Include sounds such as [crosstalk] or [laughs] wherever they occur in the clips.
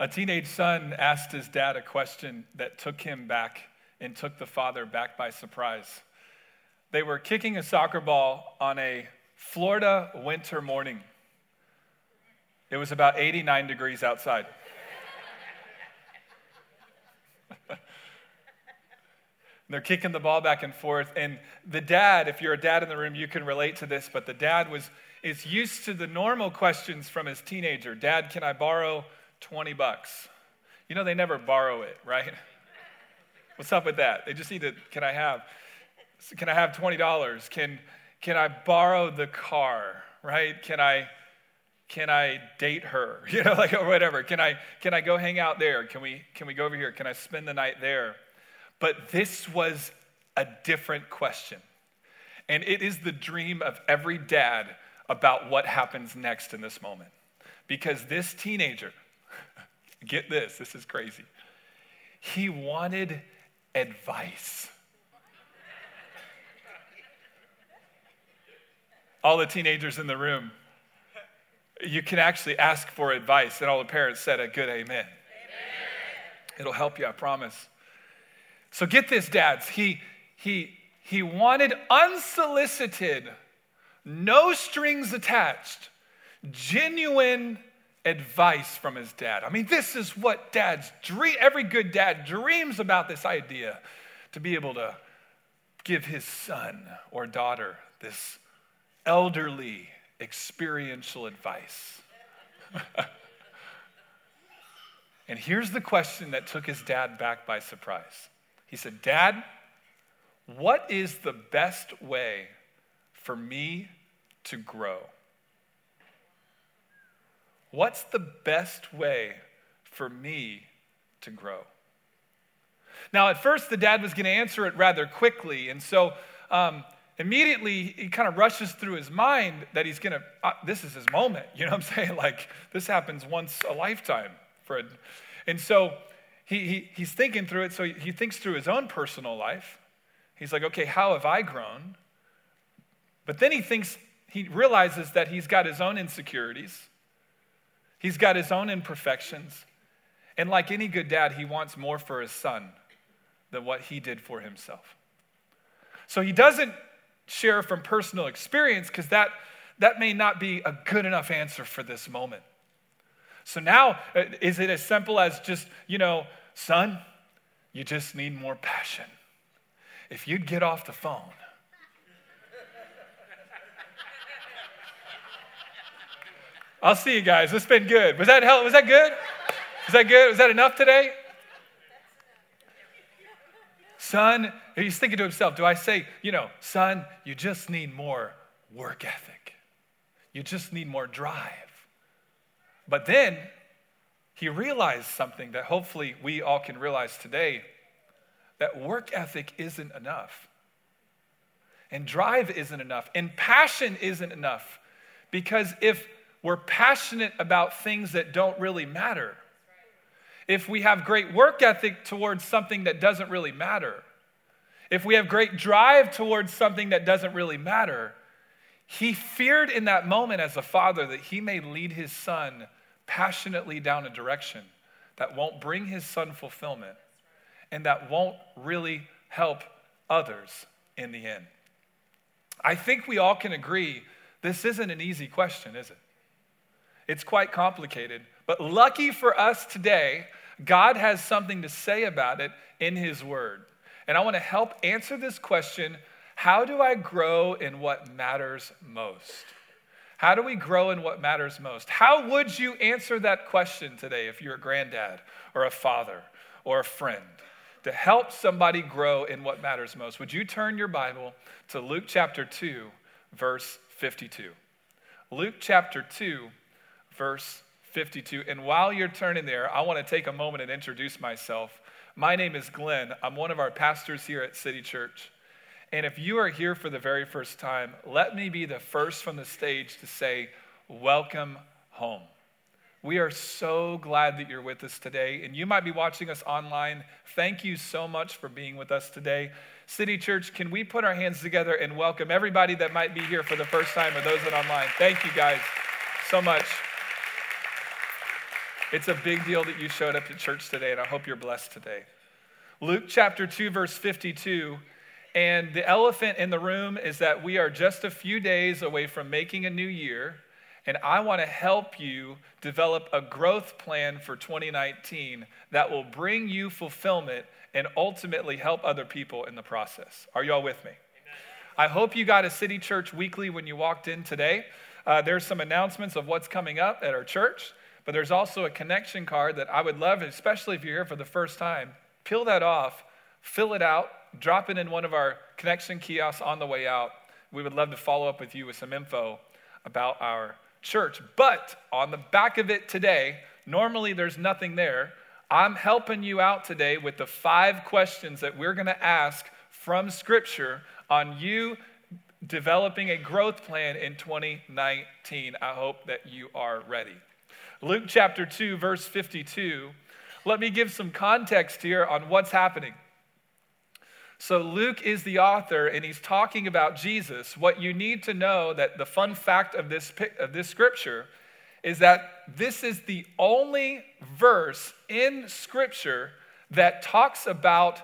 A teenage son asked his dad a question that took him back and took the father back by surprise. They were kicking a soccer ball on a Florida winter morning. It was about 89 degrees outside. [laughs] they're kicking the ball back and forth. And the dad, if you're a dad in the room, you can relate to this, but the dad was is used to the normal questions from his teenager. Dad, can I borrow 20 bucks? You know, they never borrow it, right? What's up with that? They just need to, can I have, can I have $20? Can, can I borrow the car, right? Can I, can I date her? [laughs] You know, like, or whatever. Can I, can I go hang out there? Can we, can we go over here? Can I spend the night there? But this was a different question. And it is the dream of every dad about what happens next in this moment. Because this teenager, get this, this is crazy. He wanted advice. All the teenagers in the room, you can actually ask for advice. And all the parents said a good amen. amen. It'll help you, I promise. So get this, dads. He, he, he wanted unsolicited, no strings attached, genuine advice from his dad. I mean, this is what dads dream, every good dad dreams about this idea to be able to give his son or daughter this elderly, experiential advice. [laughs] and here's the question that took his dad back by surprise. He said, Dad, what is the best way for me to grow? What's the best way for me to grow? Now, at first, the dad was going to answer it rather quickly. And so, um, immediately, he kind of rushes through his mind that he's going to, uh, this is his moment. [laughs] You know what I'm saying? Like, this happens once a lifetime, Fred. And so, he, he, he's thinking through it. So, he, he thinks through his own personal life. He's like, okay, how have I grown? But then he thinks, he realizes that he's got his own insecurities. He's got his own imperfections. And like any good dad, he wants more for his son than what he did for himself. So he doesn't share from personal experience because that, that may not be a good enough answer for this moment. So now, uh, is it as simple as just, you know, son, you just need more passion. If you'd get off the phone, I'll see you guys. It's been good. Was that hell? Was that good? Was that good? Was that enough today? Son, he's thinking to himself, do I say, you know, son, you just need more work ethic. You just need more drive. But then he realized something that hopefully we all can realize today that work ethic isn't enough. And drive isn't enough. And passion isn't enough. Because if we're passionate about things that don't really matter. If we have great work ethic towards something that doesn't really matter, if we have great drive towards something that doesn't really matter, he feared in that moment as a father that he may lead his son passionately down a direction that won't bring his son fulfillment and that won't really help others in the end. I think we all can agree this isn't an easy question, is it? It's quite complicated. But lucky for us today, God has something to say about it in His Word. And I want to help answer this question how do I grow in what matters most? How do we grow in what matters most? How would you answer that question today if you're a granddad or a father or a friend? To help somebody grow in what matters most, would you turn your Bible to Luke chapter 2, verse 52? Luke chapter 2, verse 52. And while you're turning there, I want to take a moment and introduce myself. My name is Glenn. I'm one of our pastors here at City Church. And if you are here for the very first time, let me be the first from the stage to say, Welcome home. We are so glad that you're with us today. And you might be watching us online. Thank you so much for being with us today. City Church, can we put our hands together and welcome everybody that might be here for the first time or those that are online? Thank you guys so much. It's a big deal that you showed up at church today, and I hope you're blessed today. Luke chapter 2, verse 52. And the elephant in the room is that we are just a few days away from making a new year. And I want to help you develop a growth plan for 2019 that will bring you fulfillment and ultimately help other people in the process. Are you all with me? I hope you got a City Church Weekly when you walked in today. Uh, there's some announcements of what's coming up at our church, but there's also a connection card that I would love, especially if you're here for the first time, peel that off, fill it out, drop it in one of our connection kiosks on the way out. We would love to follow up with you with some info about our church. But on the back of it today, normally there's nothing there. I'm helping you out today with the five questions that we're going to ask from Scripture on you developing a growth plan in 2019. I hope that you are ready. Luke chapter 2, verse 52. Let me give some context here on what's happening. So, Luke is the author, and he's talking about Jesus. What you need to know that the fun fact of this, of this scripture is that this is the only verse in scripture that talks about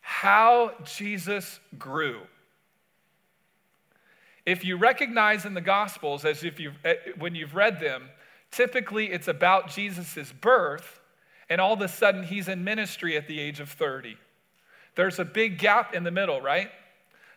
how Jesus grew. If you recognize in the Gospels, as if you've, eh, when you've read them, typically it's about Jesus' birth, and all of a sudden he's in ministry at the age of 30. There's a big gap in the middle, right?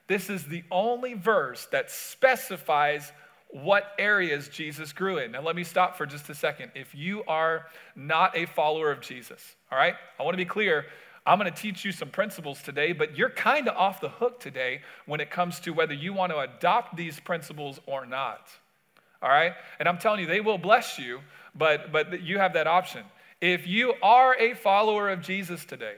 This is the only verse that specifies what areas Jesus grew in. Now, let me stop for just a second. If you are not a follower of Jesus, all right, I want to be clear I'm going to teach you some principles today, but you're kind of off the hook today when it comes to whether you want to adopt these principles or not. All right? And I'm telling you, they will bless you, but, but you have that option. If you are a follower of Jesus today,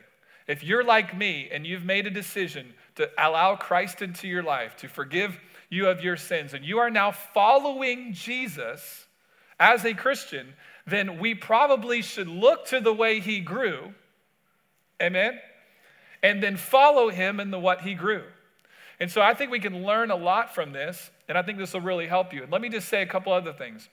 if you're like me and you've made a decision to allow Christ into your life, to forgive you of your sins, and you are now following Jesus as a Christian, then we probably should look to the way he grew Amen? And then follow him in the what he grew. And so I think we can learn a lot from this, and I think this will really help you. And let me just say a couple other things.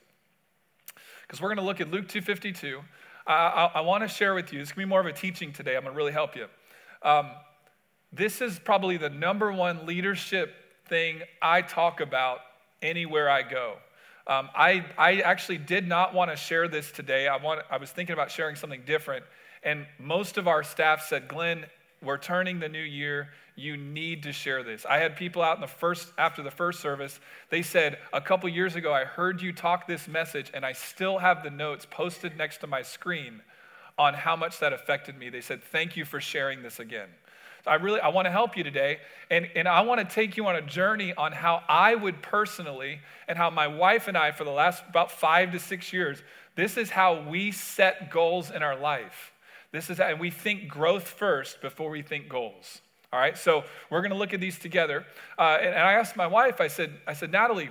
Because we're going to look at Luke 2.52. I, I, I want to share with you, this to be more of a teaching today. I'm going to really help you. Um, this is probably the number one leadership thing I talk about anywhere I go. Um, I, I actually did not want to share this today. I, want, I was thinking about sharing something different. And most of our staff said, Glenn, we're turning the new year. You need to share this. I had people out in the first after the first service. They said, a couple years ago, I heard you talk this message, and I still have the notes posted next to my screen on how much that affected me. They said, Thank you for sharing this again. So I really I want to help you today. And, and I want to take you on a journey on how I would personally, and how my wife and I, for the last about five to six years, this is how we set goals in our life. This is, and we think growth first before we think goals. All right, so we're going to look at these together. Uh, and, and, I asked my wife, I said, I said, Natalie,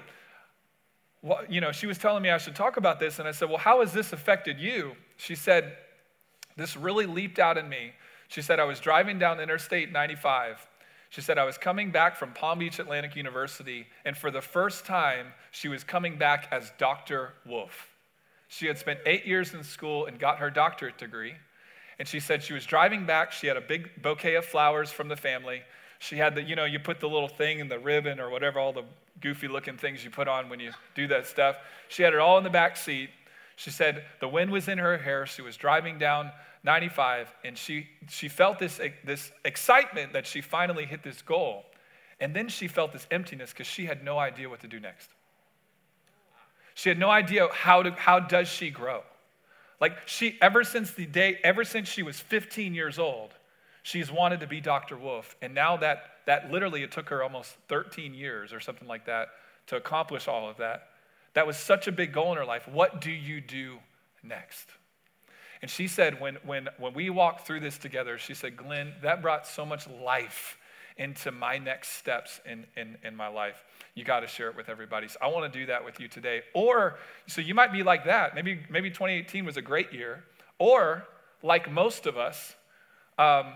what, you know, she was telling me I should talk about this. And I said, well, how has this affected you? She said, this really leaped out in me. She said, I was driving down Interstate 95. She said, I was coming back from Palm Beach Atlantic University, and for the first time, she was coming back as Dr. Wolf. She had spent eight years in school and got her doctorate degree. And she said she was driving back. She had a big bouquet of flowers from the family. She had the, you know, you put the little thing in the ribbon or whatever, all the goofy looking things you put on when you do that stuff. She had it all in the back seat. She said the wind was in her hair. She was driving down 95 and she, she felt this, this excitement that she finally hit this goal. And then she felt this emptiness because she had no idea what to do next. She had no idea how, to, how does she grow. Like she, ever since the day, ever since she was 15 years old, she's wanted to be Dr. Wolf. And now that, that literally, it took her almost 13 years or something like that to accomplish all of that. That was such a big goal in her life. What do you do next? And she said, when, when, when we walked through this together, she said, Glenn, that brought so much life into my next steps in, in, in my life you got to share it with everybody. So I want to do that with you today. Or, so you might be like that. Maybe, maybe 2018 was a great year. Or, like most of us, um,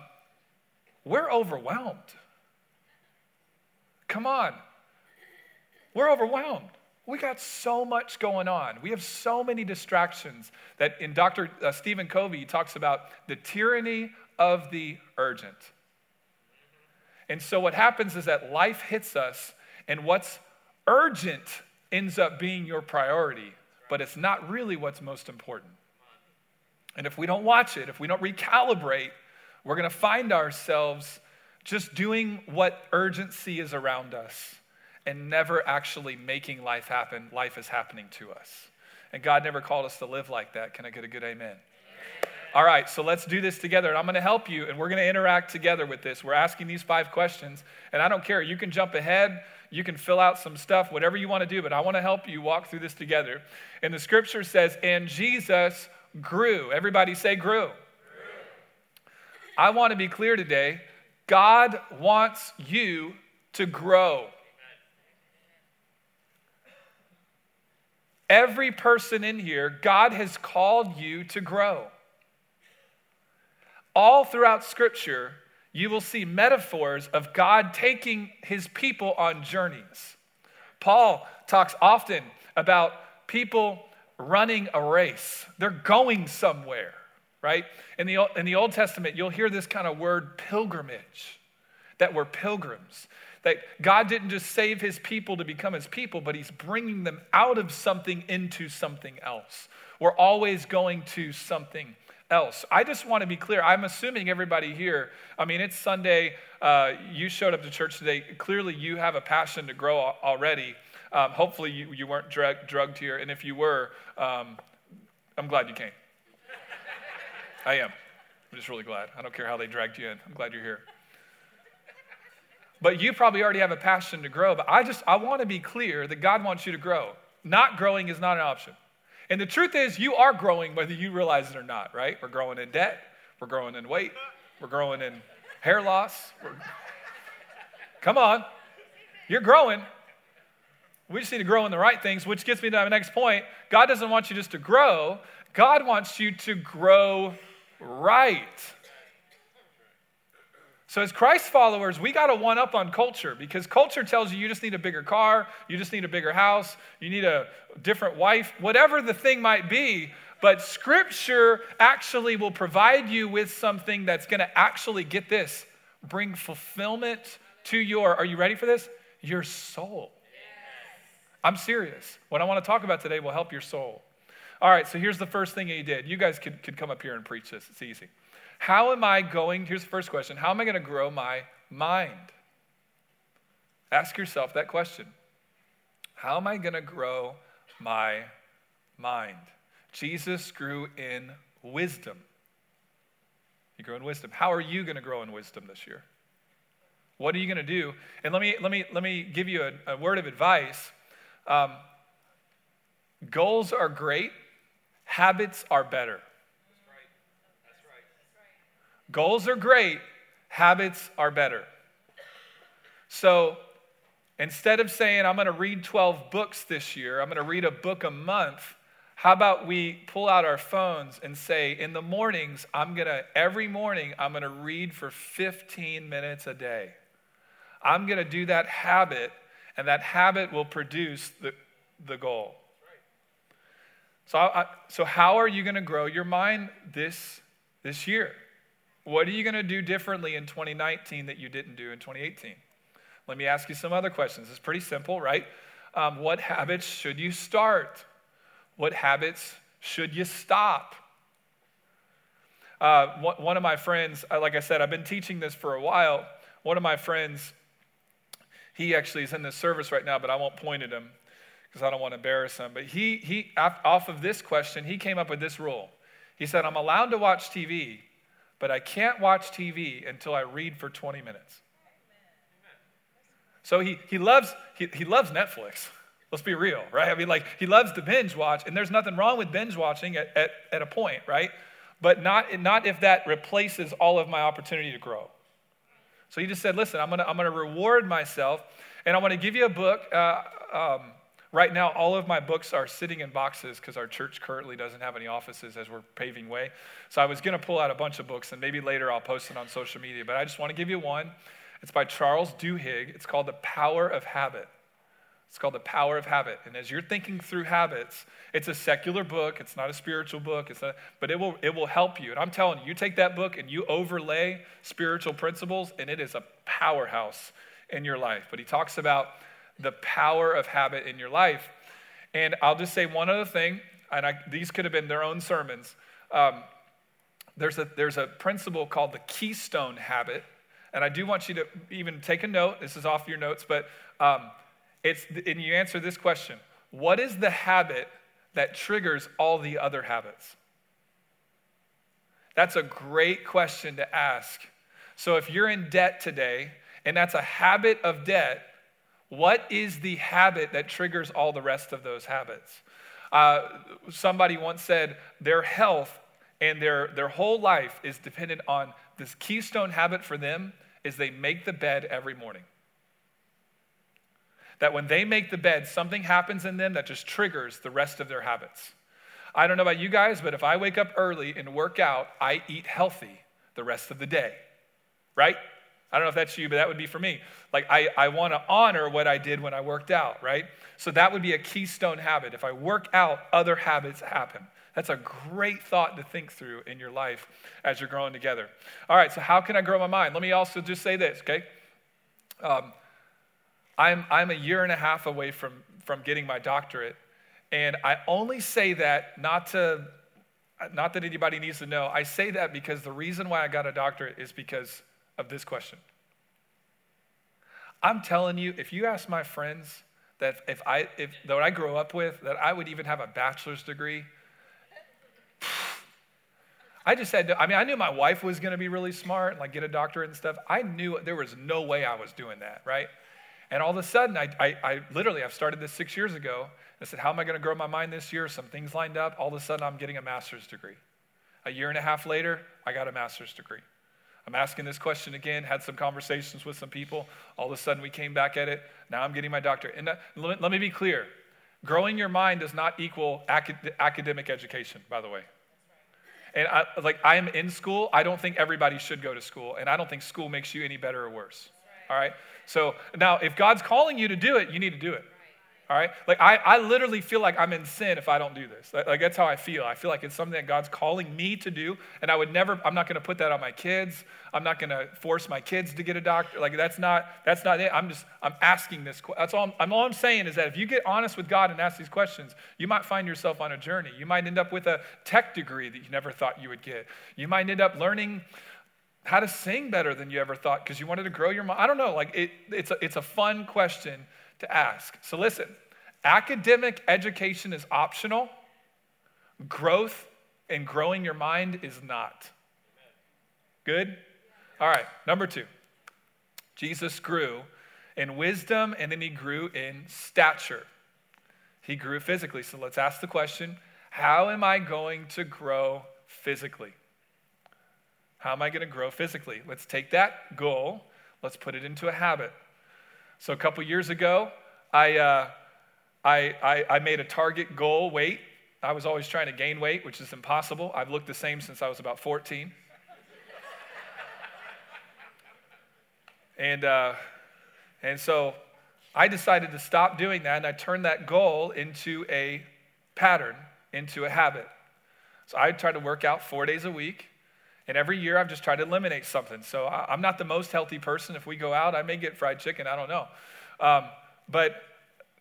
we're overwhelmed. Come on. We're overwhelmed. We got so much going on. We have so many distractions that in Dr. Uh, Stephen Covey, he talks about the tyranny of the urgent. And so what happens is that life hits us, and what's urgent ends up being your priority, but it's not really what's most important. And if we don't watch it, if we don't recalibrate, we're going to find ourselves just doing what urgency is around us and never actually making life happen. Life is happening to us. And God never called us to live like that. Can I get a good amen? All right, so let's do this together. And I'm going to help you, and we're going to interact together with this. We're asking these five questions, and I don't care. You can jump ahead, you can fill out some stuff, whatever you want to do, but I want to help you walk through this together. And the scripture says, And Jesus grew. Everybody say, grew. grew. I want to be clear today God wants you to grow. Every person in here, God has called you to grow. All throughout Scripture, you will see metaphors of God taking his people on journeys. Paul talks often about people running a race, they're going somewhere, right? In the, in the Old Testament, you'll hear this kind of word pilgrimage, that we're pilgrims. That God didn't just save his people to become his people, but he's bringing them out of something into something else. We're always going to something else. I just want to be clear. I'm assuming everybody here, I mean, it's Sunday. Uh, you showed up to church today. Clearly, you have a passion to grow already. Um, hopefully, you, you weren't drug, drugged here. And if you were, um, I'm glad you came. I am. I'm just really glad. I don't care how they dragged you in. I'm glad you're here. But you probably already have a passion to grow. But I just, I want to be clear that God wants you to grow. Not growing is not an option. And the truth is, you are growing whether you realize it or not, right? We're growing in debt, we're growing in weight, we're growing in hair loss. We're... [laughs] Come on, you're growing. We just need to grow in the right things, which gets me to my next point. God doesn't want you just to grow, God wants you to grow right. So, as Christ followers, we got to one up on culture because culture tells you you just need a bigger car, you just need a bigger house, you need a different wife, whatever the thing might be. But Scripture actually will provide you with something that's going to actually get this bring fulfillment to your, are you ready for this? Your soul. I'm serious. What I want to talk about today will help your soul. All right, so here's the first thing he did. You guys could, could come up here and preach this, it's easy. How am I going? Here's the first question How am I going to grow my mind? Ask yourself that question. How am I going to grow my mind? Jesus grew in wisdom. You grow in wisdom. How are you going to grow in wisdom this year? What are you going to do? And let me, let me, let me give you a, a word of advice. Um, goals are great, habits are better. Goals are great, habits are better. So instead of saying, I'm going to read 12 books this year, I'm going to read a book a month, how about we pull out our phones and say, in the mornings, I'm going to, every morning, I'm going to read for 15 minutes a day. I'm going to do that habit, and that habit will produce the, the goal. So, I, so how are you going to grow your mind this, this year? What are you going to do differently in 2019 that you didn't do in 2018? Let me ask you some other questions. It's pretty simple, right? Um, what habits should you start? What habits should you stop? Uh, one of my friends, uh, like I said, I've been teaching this for a while. One of my friends, he actually is in this service right now, but I won't point at him because I don't want to embarrass him. But he, he, off of this question, he came up with this rule. He said, I'm allowed to watch TV but I can't watch TV until I read for 20 minutes. So he, he, loves, he, he loves Netflix. Let's be real, right? I mean, like, he loves to binge watch, and there's nothing wrong with binge watching at, at, at a point, right? But not, not if that replaces all of my opportunity to grow. So he just said, listen, I'm gonna, I'm gonna reward myself, and I wanna give you a book. Uh, um, Right now, all of my books are sitting in boxes because our church currently doesn't have any offices as we're paving way. So I was going to pull out a bunch of books, and maybe later I'll post it on social media. But I just want to give you one. It's by Charles Duhigg. It's called The Power of Habit. It's called The Power of Habit. And as you're thinking through habits, it's a secular book, it's not a spiritual book, it's not, but it will, it will help you. And I'm telling you, you take that book and you overlay spiritual principles, and it is a powerhouse in your life. But he talks about the power of habit in your life. And I'll just say one other thing, and I, these could have been their own sermons. Um, there's, a, there's a principle called the keystone habit. And I do want you to even take a note. This is off your notes, but um, it's, and you answer this question What is the habit that triggers all the other habits? That's a great question to ask. So if you're in debt today, and that's a habit of debt, what is the habit that triggers all the rest of those habits? Uh, somebody once said their health and their, their whole life is dependent on this keystone habit for them is they make the bed every morning. That when they make the bed, something happens in them that just triggers the rest of their habits. I don't know about you guys, but if I wake up early and work out, I eat healthy the rest of the day, right? I don't know if that's you, but that would be for me. Like, I, I want to honor what I did when I worked out, right? So that would be a keystone habit. If I work out, other habits happen. That's a great thought to think through in your life as you're growing together. All right, so how can I grow my mind? Let me also just say this, okay? Um, I'm, I'm a year and a half away from, from getting my doctorate, and I only say that not to not that anybody needs to know. I say that because the reason why I got a doctorate is because of this question. I'm telling you, if you ask my friends that if I, if that I grew up with, that I would even have a bachelor's degree, I just had to, I mean, I knew my wife was going to be really smart and like get a doctorate and stuff. I knew there was no way I was doing that, right? And all of a sudden, I, I, I literally, I've started this six years ago. I said, how am I going to grow my mind this year? Some things lined up. All of a sudden, I'm getting a master's degree. A year and a half later, I got a master's degree. I'm asking this question again, had some conversations with some people. All of a sudden, we came back at it. Now I'm getting my doctorate. And uh, let, let me be clear growing your mind does not equal acad- academic education, by the way. And I, like I am in school, I don't think everybody should go to school, and I don't think school makes you any better or worse. All right? So now, if God's calling you to do it, you need to do it. All right? Like, I, I literally feel like I'm in sin if I don't do this. Like, like, that's how I feel. I feel like it's something that God's calling me to do, and I would never, I'm not going to put that on my kids. I'm not going to force my kids to get a doctor. Like, that's not, that's not it. I'm just, I'm asking this. That's all I'm, all I'm saying is that if you get honest with God and ask these questions, you might find yourself on a journey. You might end up with a tech degree that you never thought you would get. You might end up learning how to sing better than you ever thought because you wanted to grow your mind. I don't know. Like, it, it's, a, it's a fun question to ask. So listen, academic education is optional, growth and growing your mind is not. Good? All right, number two. Jesus grew in wisdom and then he grew in stature. He grew physically. So let's ask the question how am I going to grow physically? How am I going to grow physically? Let's take that goal, let's put it into a habit. So a couple years ago, I, uh, I, I, I made a target goal weight. I was always trying to gain weight, which is impossible. I've looked the same since I was about 14. and, uh, and so I decided to stop doing that, and I turned that goal into a pattern, into a habit. So I try to work out four days a week. And every year I've just tried to eliminate something. So I'm not the most healthy person. If we go out, I may get fried chicken. I don't know. Um, but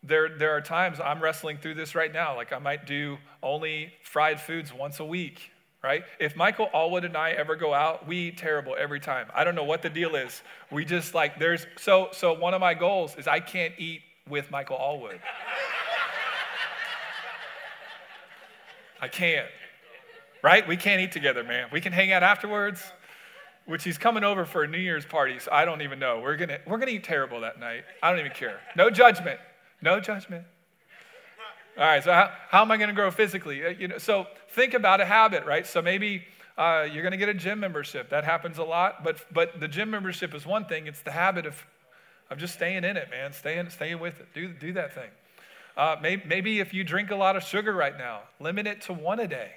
there, there are times I'm wrestling through this right now. Like I might do only fried foods once a week, right? If Michael Allwood and I ever go out, we eat terrible every time. I don't know what the deal is. We just like there's so so one of my goals is I can't eat with Michael Allwood. I can't. Right? We can't eat together, man. We can hang out afterwards, which he's coming over for a New Year's party, so I don't even know. We're gonna we're gonna eat terrible that night. I don't even care. No judgment. No judgment. All right, so how, how am I going to grow physically? Uh, you know, so think about a habit, right? So maybe uh, you're going to get a gym membership. That happens a lot, but but the gym membership is one thing. It's the habit of of just staying in it, man. Staying staying with it. Do do that thing. Uh, maybe, maybe if you drink a lot of sugar right now, limit it to one a day.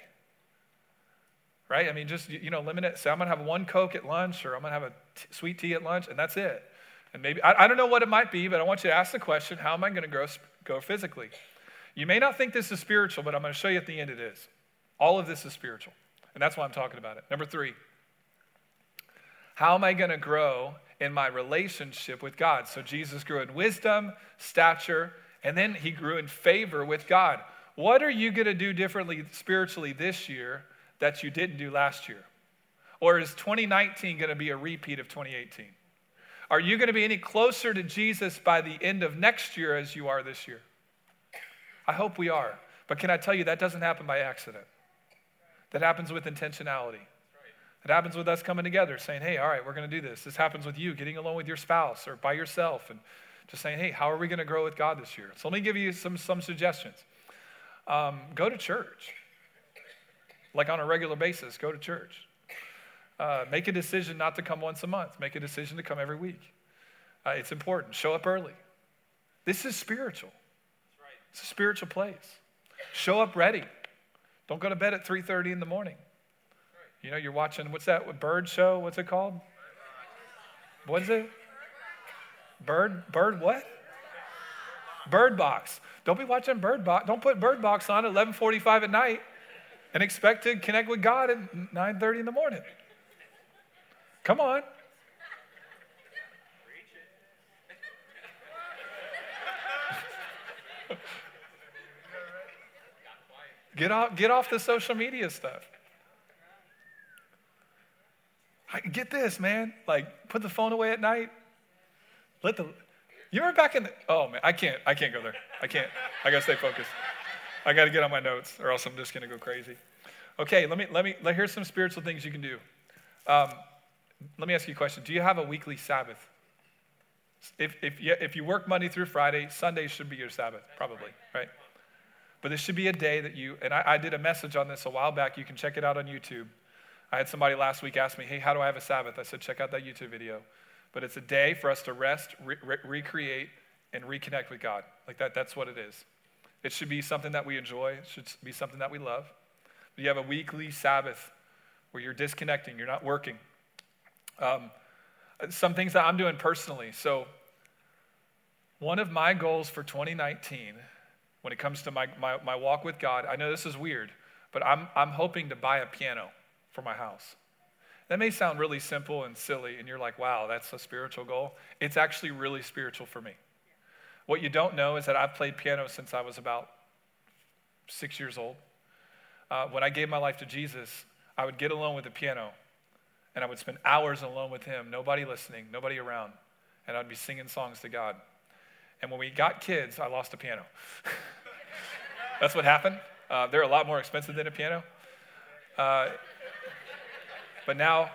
Right? I mean, just you know, limit it. Say I'm going to have one Coke at lunch, or I'm going to have a t- sweet tea at lunch, and that's it. And maybe, I, I don't know what it might be, but I want you to ask the question how am I going to grow, grow physically? You may not think this is spiritual, but I'm going to show you at the end it is. All of this is spiritual. And that's why I'm talking about it. Number three, how am I going to grow in my relationship with God? So Jesus grew in wisdom, stature, and then he grew in favor with God. What are you going to do differently spiritually this year that you didn't do last year? Or is 2019 going to be a repeat of 2018? Are you going to be any closer to Jesus by the end of next year as you are this year? I hope we are. But can I tell you, that doesn't happen by accident. That happens with intentionality. It happens with us coming together saying, hey, all right, we're going to do this. This happens with you getting alone with your spouse or by yourself and just saying, hey, how are we going to grow with God this year? So let me give you some, some suggestions. Um, go to church, like on a regular basis, go to church. Uh, make a decision not to come once a month, make a decision to come every week. Uh, it's important. Show up early. This is spiritual. It's a spiritual place. Show up ready. Don't go to bed at 3:30 in the morning. You know, you're watching what's that bird show? What's it called? What is it? Bird bird what? Bird Box. Don't be watching Bird Box. Don't put Bird Box on at 11:45 at night and expect to connect with God at 9:30 in the morning. Come on. Get off, get off the social media stuff. I, get this, man. Like, put the phone away at night. Let the. You were back in the. Oh man, I can't. I can't go there. I can't. I gotta stay focused. I gotta get on my notes, or else I'm just gonna go crazy. Okay, let me let me. Let, here's some spiritual things you can do. Um, let me ask you a question. Do you have a weekly Sabbath? If if you, if you work Monday through Friday, Sunday should be your Sabbath, probably, right? But this should be a day that you, and I, I, did a message on this a while back. You can check it out on YouTube. I had somebody last week ask me, hey, how do I have a Sabbath? I said, check out that YouTube video. But it's a day for us to rest, re- re- recreate, and reconnect with God. Like that, that's what it is. It should be something that we enjoy, it should be something that we love. But you have a weekly Sabbath where you're disconnecting, you're not working. Um, some things that I'm doing personally. So, one of my goals for 2019 when it comes to my, my, my walk with God. I know this is weird, but I'm, I'm hoping to buy a piano for my house. That may sound really simple and silly, and you're like, wow, that's a spiritual goal. It's actually really spiritual for me. What you don't know is that I've played piano since I was about six years old. Uh, when I gave my life to Jesus, I would get alone with the piano, and I would spend hours alone with Him, nobody listening, nobody around, and I'd be singing songs to God. And when we got kids, I lost a piano. [laughs] That's what happened. Uh, they're a lot more expensive than a piano. Uh, but now,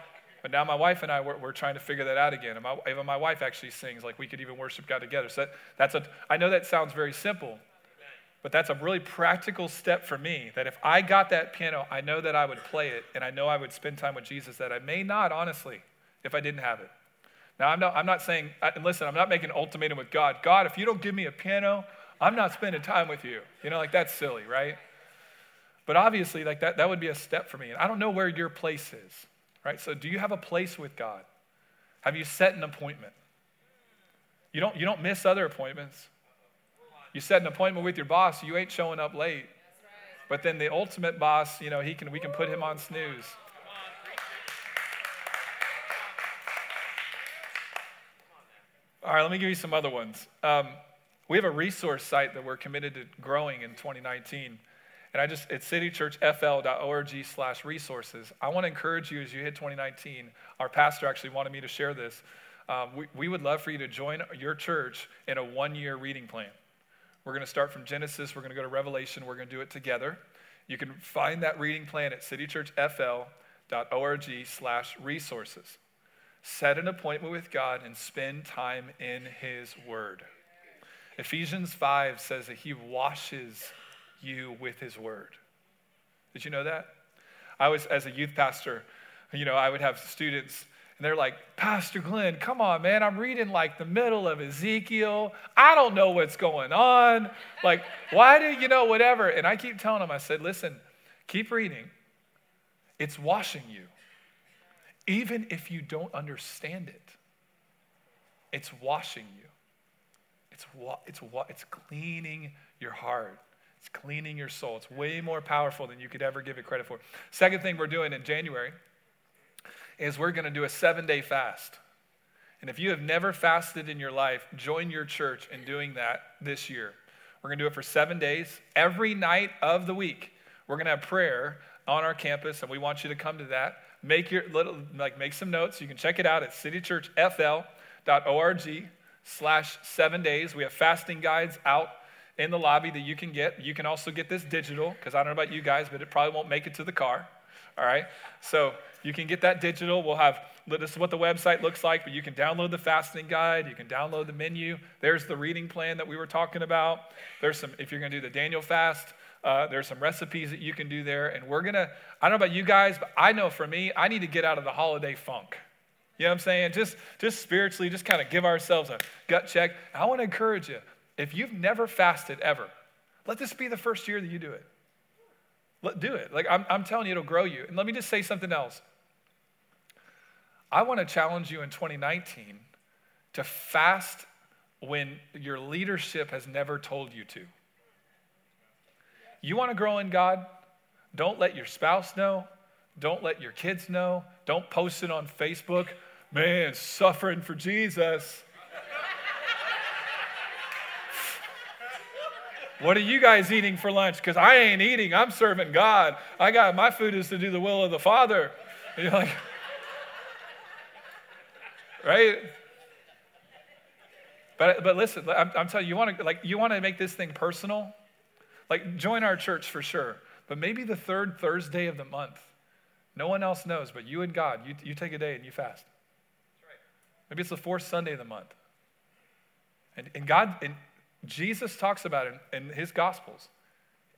but now my wife and I, we're, we're trying to figure that out again. And my, even my wife actually sings, like we could even worship God together. So that, that's a, I know that sounds very simple, but that's a really practical step for me that if I got that piano, I know that I would play it and I know I would spend time with Jesus that I may not, honestly, if I didn't have it. Now, I'm not, I'm not saying, and listen, I'm not making an ultimatum with God. God, if you don't give me a piano, I'm not spending time with you. You know, like that's silly, right? But obviously, like that, that would be a step for me. And I don't know where your place is, right? So, do you have a place with God? Have you set an appointment? You don't, you don't miss other appointments. You set an appointment with your boss, you ain't showing up late. But then the ultimate boss, you know, he can, we can put him on snooze. All right, let me give you some other ones. Um, we have a resource site that we're committed to growing in 2019. And I just, it's citychurchfl.org slash resources. I want to encourage you as you hit 2019. Our pastor actually wanted me to share this. Um, we, we would love for you to join your church in a one year reading plan. We're going to start from Genesis, we're going to go to Revelation, we're going to do it together. You can find that reading plan at citychurchfl.org slash resources. Set an appointment with God and spend time in His Word. Ephesians 5 says that He washes you with His Word. Did you know that? I was, as a youth pastor, you know, I would have students and they're like, Pastor Glenn, come on, man. I'm reading like the middle of Ezekiel. I don't know what's going on. Like, why do you know whatever? And I keep telling them, I said, listen, keep reading. It's washing you even if you don't understand it. it's washing you. It's, wa- it's, wa- it's cleaning your heart. It's cleaning your soul. It's way more powerful than you could ever give it credit for. Second thing we're doing in January is we're going to do a seven day fast. And if you have never fasted in your life, join your church in doing that this year. We're going to do it for seven days. Every night of the week, we're going to have prayer on our campus, and we want you to come to that. Make your little, like, make some notes. You can check it out at citychurchfl.org slash seven days. We have fasting guides out in the lobby that you can get. You can also get this digital, because I don't know about you guys, but it probably won't make it to the car. All right? So you can get that digital. We'll have this is what the website looks like, but you can download the fasting guide. You can download the menu. There's the reading plan that we were talking about. There's some, if you're to do the Daniel fast, uh, there's some recipes that you can do there. And we're to, I don't know about you guys, but I know for me, I need to get out of the holiday funk. You know what I'm saying? Just, just spiritually, just kind of give ourselves a gut check. I want to encourage you. If you've never fasted ever, let this be the first year that you do it. Let, do it. Like I'm, I'm telling you, it'll grow you. And let me just say something else. I want to challenge you in 2019 to fast when your leadership has never told you to. You want to grow in God? Don't let your spouse know. Don't let your kids know. Don't post it on Facebook. Man, suffering for Jesus. What are you guys eating for lunch? Because I ain't eating. I'm serving God. I got my food is to do the will of the Father. [laughs] You're like, right? But, but listen, I'm, I'm telling you, you want to like you want to make this thing personal. Like join our church for sure. But maybe the third Thursday of the month, no one else knows, but you and God, you, you take a day and you fast. Maybe it's the fourth Sunday of the month. And, and God, and Jesus talks about it in, his Gospels.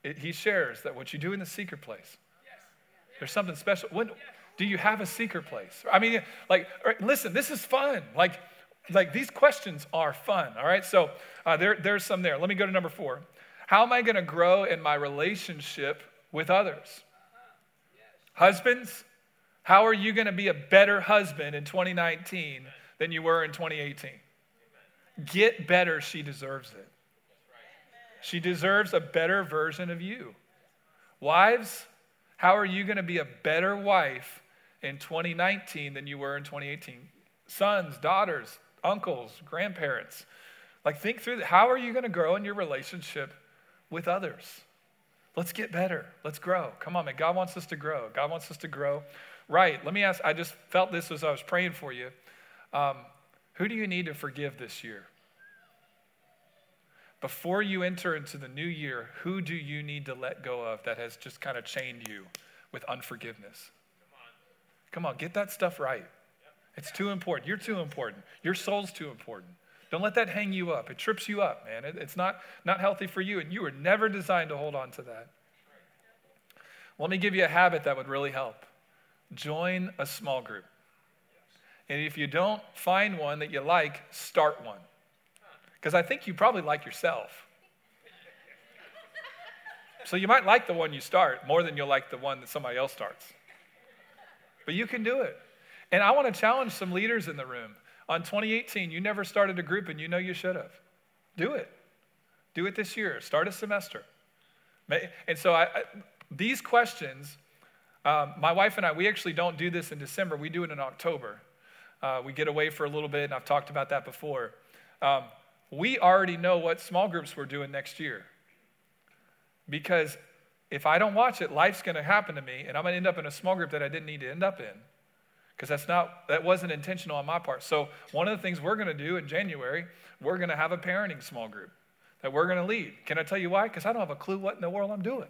It, he shares that what you do in the secret place, there's something special. When, do you have a secret place? I mean, like, listen, this is fun. Like, like these questions are fun. All right, so uh, there, there's some there. Let me go to number four. How am I going to grow in my relationship with others? Husbands, how are you going to be a better husband in 2019 than you were in 2018? Get better. She deserves it. She deserves a better version of you. Wives, how are you going to be a better wife in 2019 than you were in 2018. Sons, daughters, uncles, grandparents. Like, think through. How are you going to grow in your relationship with others? Let's get better. Let's grow. Come on, man. God wants us to grow. God wants us to grow. Right. Let me ask I just felt this as I was praying for you. Um, who do you need to forgive this year? Before you enter into the new year, who do you need to let go of that has just kind of chained you with unforgiveness? Come on, get that stuff right. It's too important. You're too important. Your soul's too important. Don't let that hang you up. It trips you up, man. It, it's not, not healthy for you, and you were never designed to hold on to that. Let me give you a habit that would really help. Join a small group. And if you don't find one that you like, start one. Because I think you probably like yourself. So you might like the one you start more than you'll like the one that somebody else starts but you can do it. And I want to challenge some leaders in the room. On 2018, you never started a group and you know you should have. Do it. Do it this year. Start a semester. And so I, I, these questions, um, my wife and I, we actually don't do this in December. We do it in October. Uh, we get away for a little bit, and I've talked about that before. Um, we already know what small groups we're doing next year. Because if I don't watch it, life's going to happen to me, and I'm going to end up in a small group that I didn't need to end up in because that's not that wasn't intentional on my part. So one of the things we're going to do in January, we're going to have a parenting small group that we're going to lead. Can I tell you why? Because I don't have a clue what in the world I'm doing.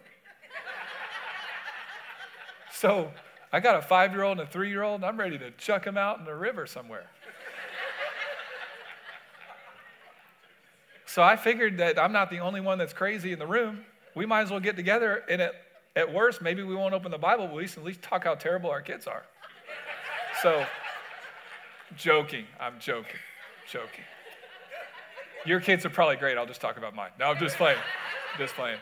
[laughs] so I got a five-year-old and a three-year-old, and I'm ready to chuck them out in the river somewhere. So I figured that I'm not the only one that's crazy in the room we might as well get together and at, at worst, maybe we won't open the Bible, but at least, at least talk how terrible our kids are. So, joking. I'm joking. Joking. Your kids are probably great. I'll just talk about mine. No, I'm just playing. just playing.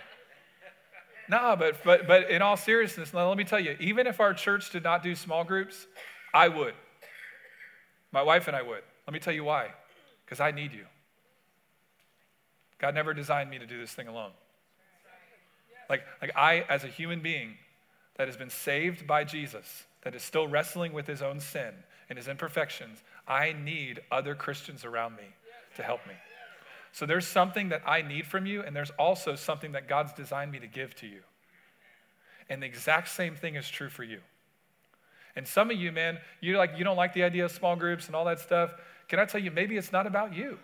No, but, but, but in all seriousness, let me tell you, even if our church did not do small groups, I would. My wife and I would. Let me tell you why. because I need you. God never designed me to do this thing alone. Like, like I, as a human being that has been saved by Jesus, that is still wrestling with his own sin and his imperfections, I need other Christians around me to help me. So there's something that I need from you, and there's also something that God's designed me to give to you. And the exact same thing is true for you. And some of you, man, you like you don't like the idea of small groups and all that stuff. Can I tell you, maybe it's not about you.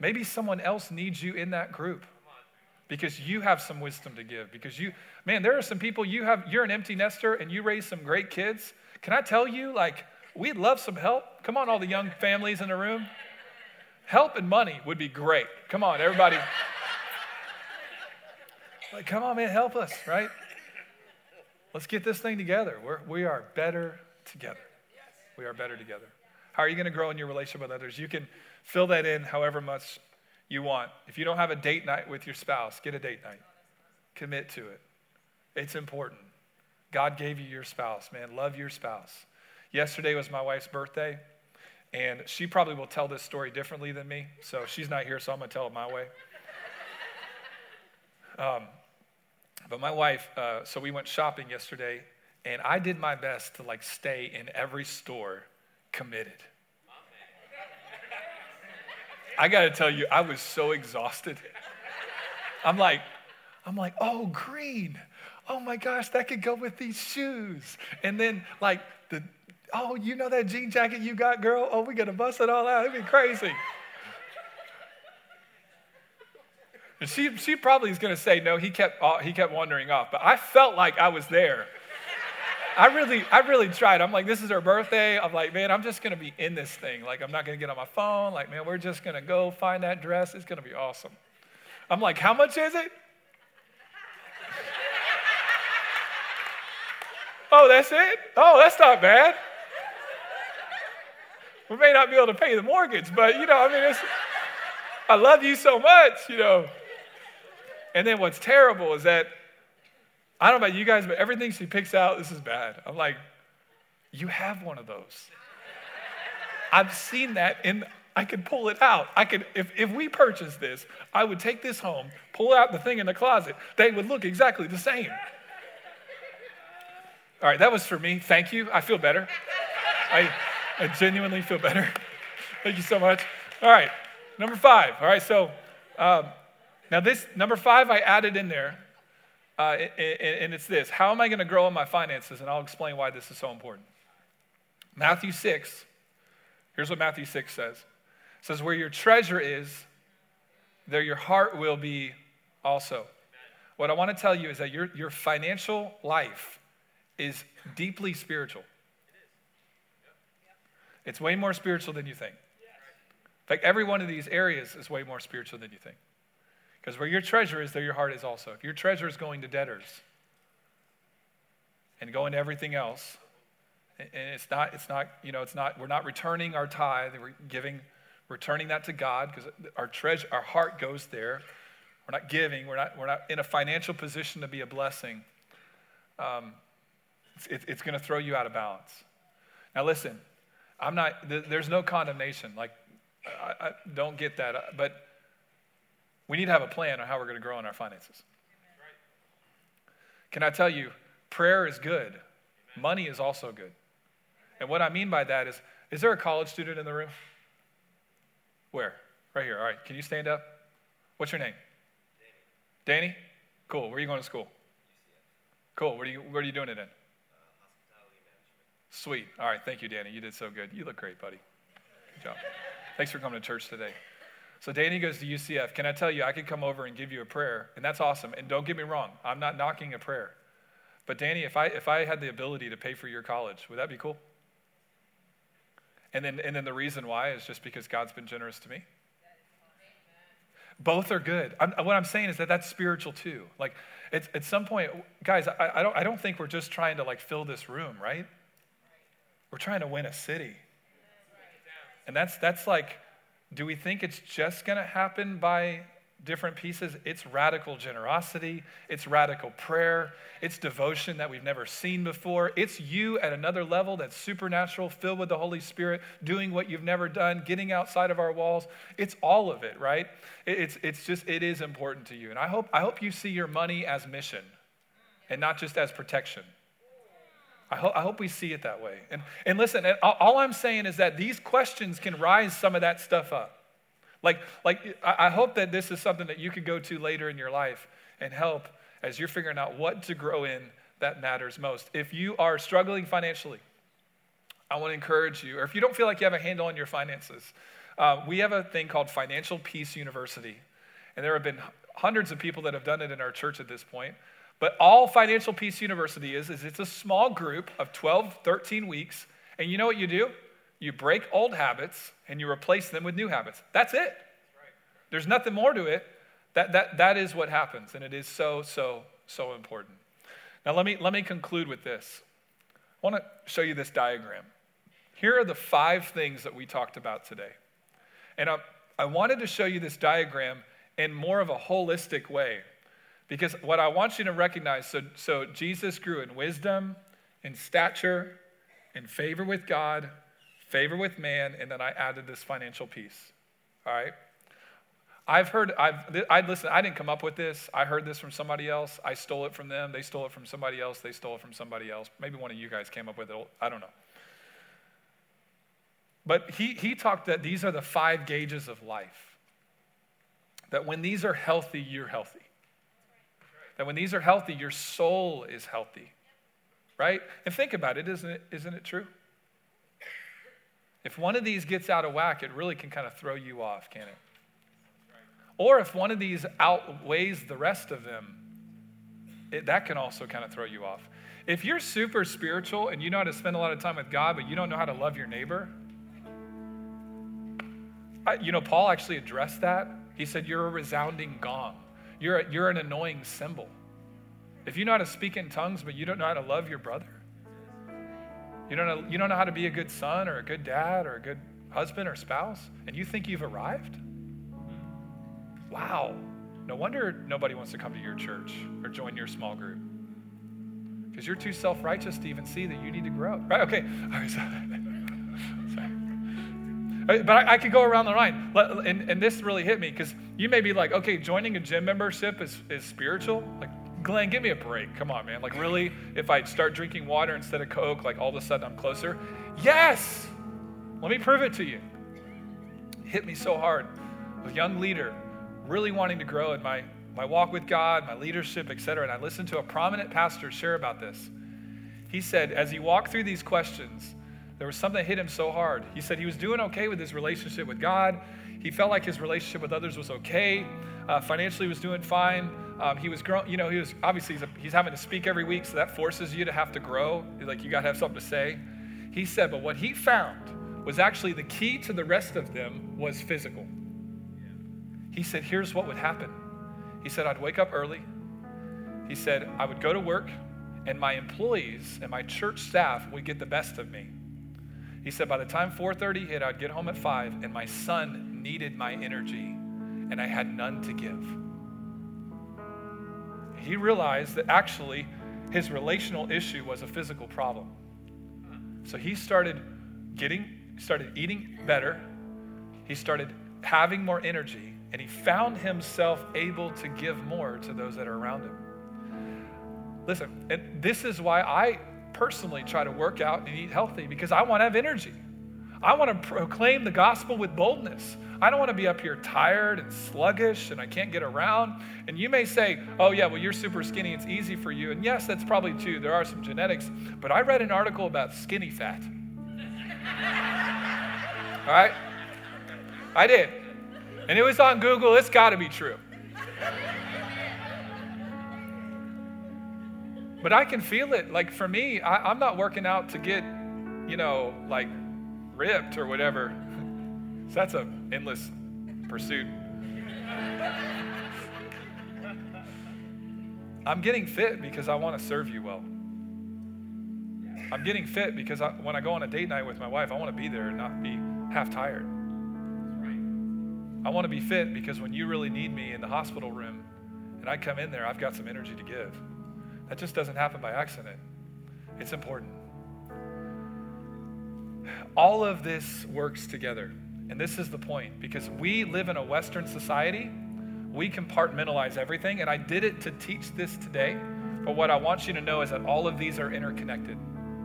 Maybe someone else needs you in that group because you have some wisdom to give. Because you, man, there are some people you have, you're an empty nester and you raise some great kids. Can I tell you, like, we'd love some help. Come on, all the young families in the room. Help and money would be great. Come on, everybody. like, come on, man, help us, right? Let's get this thing together. We're, we are better together. We are better together. How are you going to grow in your relationship with others? You can fill that in however much you want. If you don't have a date night with your spouse, get a date night. Commit to it. It's important. God gave you your spouse, man. Love your spouse. Yesterday was my wife's birthday, and she probably will tell this story differently than me. So she's not here, so I'm going to tell it my way. [laughs] Um, but my wife, uh, so we went shopping yesterday, and I did my best to like stay in every store committed. I got to tell you, I was so exhausted. I'm like, I'm like, oh, green. Oh my gosh, that could go with these shoes. And then like the, oh, you know that jean jacket you got, girl? Oh, we got to bust it all out. It'd be crazy. And she, she probably is going to say, no, he kept, uh, he kept wandering off. But I felt like I was there. I really, I really tried. I'm like, this is her birthday. I'm like, man, I'm just to be in this thing. Like, I'm not to get on my phone. Like, man, we're just to go find that dress. It's to be awesome. I'm like, how much is it? oh, that's it? Oh, that's not bad. We may not be able to pay the mortgage, but, you know, I mean, it's, I love you so much, you know. And then what's terrible is that, I don't know about you guys, but everything she picks out, this is bad. I'm like, you have one of those. I've seen that and I could pull it out. I could, if, if we purchased this, I would take this home, pull out the thing in the closet. They would look exactly the same. All right, that was for me. Thank you. I feel better. I, I genuinely feel better. [laughs] Thank you so much. All right, number five. All right, so um, now, this number five, I added in there, uh, and it's this How am I going to grow in my finances? And I'll explain why this is so important. Matthew 6, here's what Matthew 6 says it says, Where your treasure is, there your heart will be also. What I want to tell you is that your, your financial life is deeply spiritual. It's way more spiritual than you think. In fact, every one of these areas is way more spiritual than you think. Because where your treasure is, there your heart is also. If your treasure is going to debtors and going to everything else, and it's not, it's not, you know, it's not, we're not returning our tithe, we're giving, returning that to God because our treasure, our heart goes there. We're not giving, we're not, we're not in a financial position to be a blessing. Um, it's, it's going to throw you out of balance. Now, listen, I'm not, there's no condemnation. Like, I, I don't get that. But we need to have a plan on how we're going to grow in our finances. Can I tell you, prayer is good, money is also good. And what I mean by that is, is there a college student in the room? Where? Right here. All right. Can you stand up? What's your name? Danny. Danny? Cool. Where are you going to school? Cool. What are you, are you doing it in? Sweet. All right. Thank you, Danny. You did so good. You look great, buddy. Good job. Thanks for coming to church today. So Danny goes to UCF. Can I tell you, I could come over and give you a prayer, and that's awesome. And don't get me wrong, I'm not knocking a prayer. But Danny, if I if I had the ability to pay for your college, would that be cool? And then and then the reason why is just because God's been generous to me. Both are good. I'm, what I'm saying is that that's spiritual too. Like, it's, at some point, guys, I, I, don't, I don't think we're just trying to like fill this room, right? We're trying to win a city. And that's, that's like, do we think it's just going to happen by different pieces. It's radical generosity, it's radical prayer, it's devotion that we've never seen before. It's you at another level that's supernatural, filled with the Holy Spirit, doing what you've never done, getting outside of our walls. It's all of it, right? It's, it's just, it is important to you. And I hope, I hope you see your money as mission and not just as protection. I, ho- I hope we see it that way. And, and listen, all I'm saying is that these questions can rise some of that stuff up. Like, like I hope that this is something that you could go to later in your life and help as you're figuring out what to grow in that matters most. If you are struggling financially, I want to encourage you, or if you don't feel like you have a handle on your finances, uh, we have a thing called Financial Peace University. And there have been hundreds of people that have done it in our church at this point. But all Financial Peace University is, is it's a small group of 12, 13 weeks. And you know what you do? You break old habits and you replace them with new habits. That's it. There's nothing more to it. That, that, that is what happens, and it is so, so, so important. Now, let me, let me conclude with this. I want to show you this diagram. Here are the five things that we talked about today. And I, I wanted to show you this diagram in more of a holistic way because what I want you to recognize so, so Jesus grew in wisdom, in stature, in favor with God, favor with man, and then I added this financial piece. All right? I've heard, I've, I listen, I didn't come up with this. I heard this from somebody else. I stole it from them. They stole it from somebody else. They stole it from somebody else. Maybe one of you guys came up with it. I don't know. But he, he talked that these are the five gauges of life. That when these are healthy, you're healthy. That when these are healthy, your soul is healthy. Right? And think about it, isn't it, isn't it true? If one of these gets out of whack, it really can kind of throw you off, can it? Or if one of these outweighs the rest of them, it, that can also kind of throw you off. If you're super spiritual and you know how to spend a lot of time with God, but you don't know how to love your neighbor, I, you know, Paul actually addressed that. He said, You're a resounding gong, you're, a, you're an annoying cymbal. If you know how to speak in tongues, but you don't know how to love your brother, you don't, know, you don't know how to be a good son or a good dad or a good husband or spouse, and you think you've arrived? Wow. No wonder nobody wants to come to your church or join your small group. Because you're too self righteous to even see that you need to grow. Up. Right? Okay. [laughs] But I, I, could go around the line. And, and this really hit me because you may be like, okay, joining a gym membership is, is spiritual. Like, Glenn, give me a break. Come on, man. Like, really? If I start drinking water instead of Coke, like all of a sudden I'm closer? Yes! Let me prove it to you. Hit me so hard. A young leader, really wanting to grow in my, my walk with God, my leadership, etc. And I listened to a prominent pastor share about this. He said, as he walked through these questions, there was something that hit him so hard. He said he was doing okay with his relationship with God. He felt like his relationship with others was okay. Uh, financially, he was doing fine. Um, he was growing, you know, he was obviously he's, a, he's having to speak every week, so that forces you to have to grow. Like you got to have something to say. He said, but what he found was actually the key to the rest of them was physical. He said, here's what would happen. He said, I'd wake up early. He said, I would go to work, and my employees and my church staff would get the best of me. He said, by the time 4:30 hit, I'd get home at 5, and my son needed my energy, and I had none to give he realized that actually his relational issue was a physical problem. So he started getting, started eating better. He started having more energy, and he found himself able to give more to those that are around him. Listen, and this is why I personally try to work out and eat healthy because I want to have energy. I want to proclaim the gospel with boldness. I don't want to be up here tired and sluggish and I can't get around. And you may say, oh, yeah, well, you're super skinny. It's easy for you. And yes, that's probably true. There are some genetics. But I read an article about skinny fat. All right? I did. And it was on Google. It's got to be true. But I can feel it. Like for me, I, I'm not working out to get, you know, like ripped or whatever. So [laughs] that's an endless pursuit. I'm getting fit because I want to serve you well. I'm getting fit because I, when I go on a date night with my wife, I want to be there and not be half tired. I want to be fit because when you really need me in the hospital room and I come in there, I've got some energy to give. That just doesn't happen by accident. It's important. All of this works together. And this is the point because we live in a Western society, we compartmentalize everything. And I did it to teach this today. But what I want you to know is that all of these are interconnected,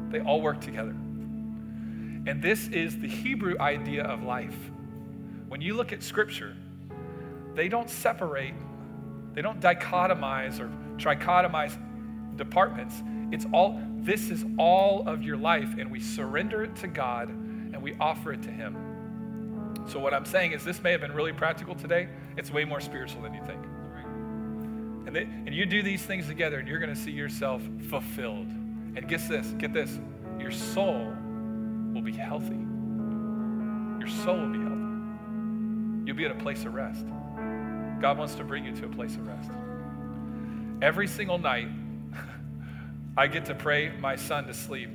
they all work together. And this is the Hebrew idea of life. When you look at Scripture, they don't separate, they don't dichotomize or trichotomize departments. It's all, this is all of your life, and we surrender it to God and we offer it to Him. So, what I'm saying is, this may have been really practical today. It's way more spiritual than you think. And, they, and you do these things together, and you're going to see yourself fulfilled. And get this, get this, your soul will be healthy. Your soul will be healthy. You'll be at a place of rest. God wants to bring you to a place of rest. Every single night, I get to pray my son to sleep.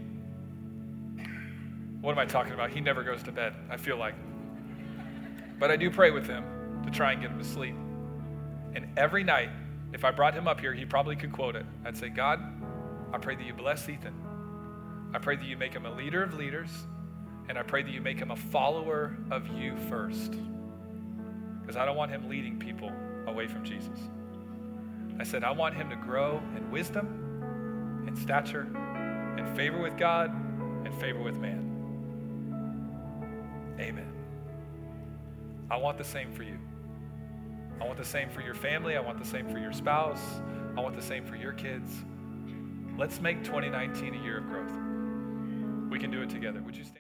What am I talking about? He never goes to bed, I feel like. But I do pray with him to try and get him to sleep. And every night, if I brought him up here, he probably could quote it. I'd say, God, I pray that you bless Ethan. I pray that you make him a leader of leaders. And I pray that you make him a follower of you first. Because I don't want him leading people away from Jesus. I said, I want him to grow in wisdom, in stature, in favor with God, and favor with man. Amen. I want the same for you. I want the same for your family. I want the same for your spouse. I want the same for your kids. Let's make 2019 a year of growth. We can do it together. Would you stand?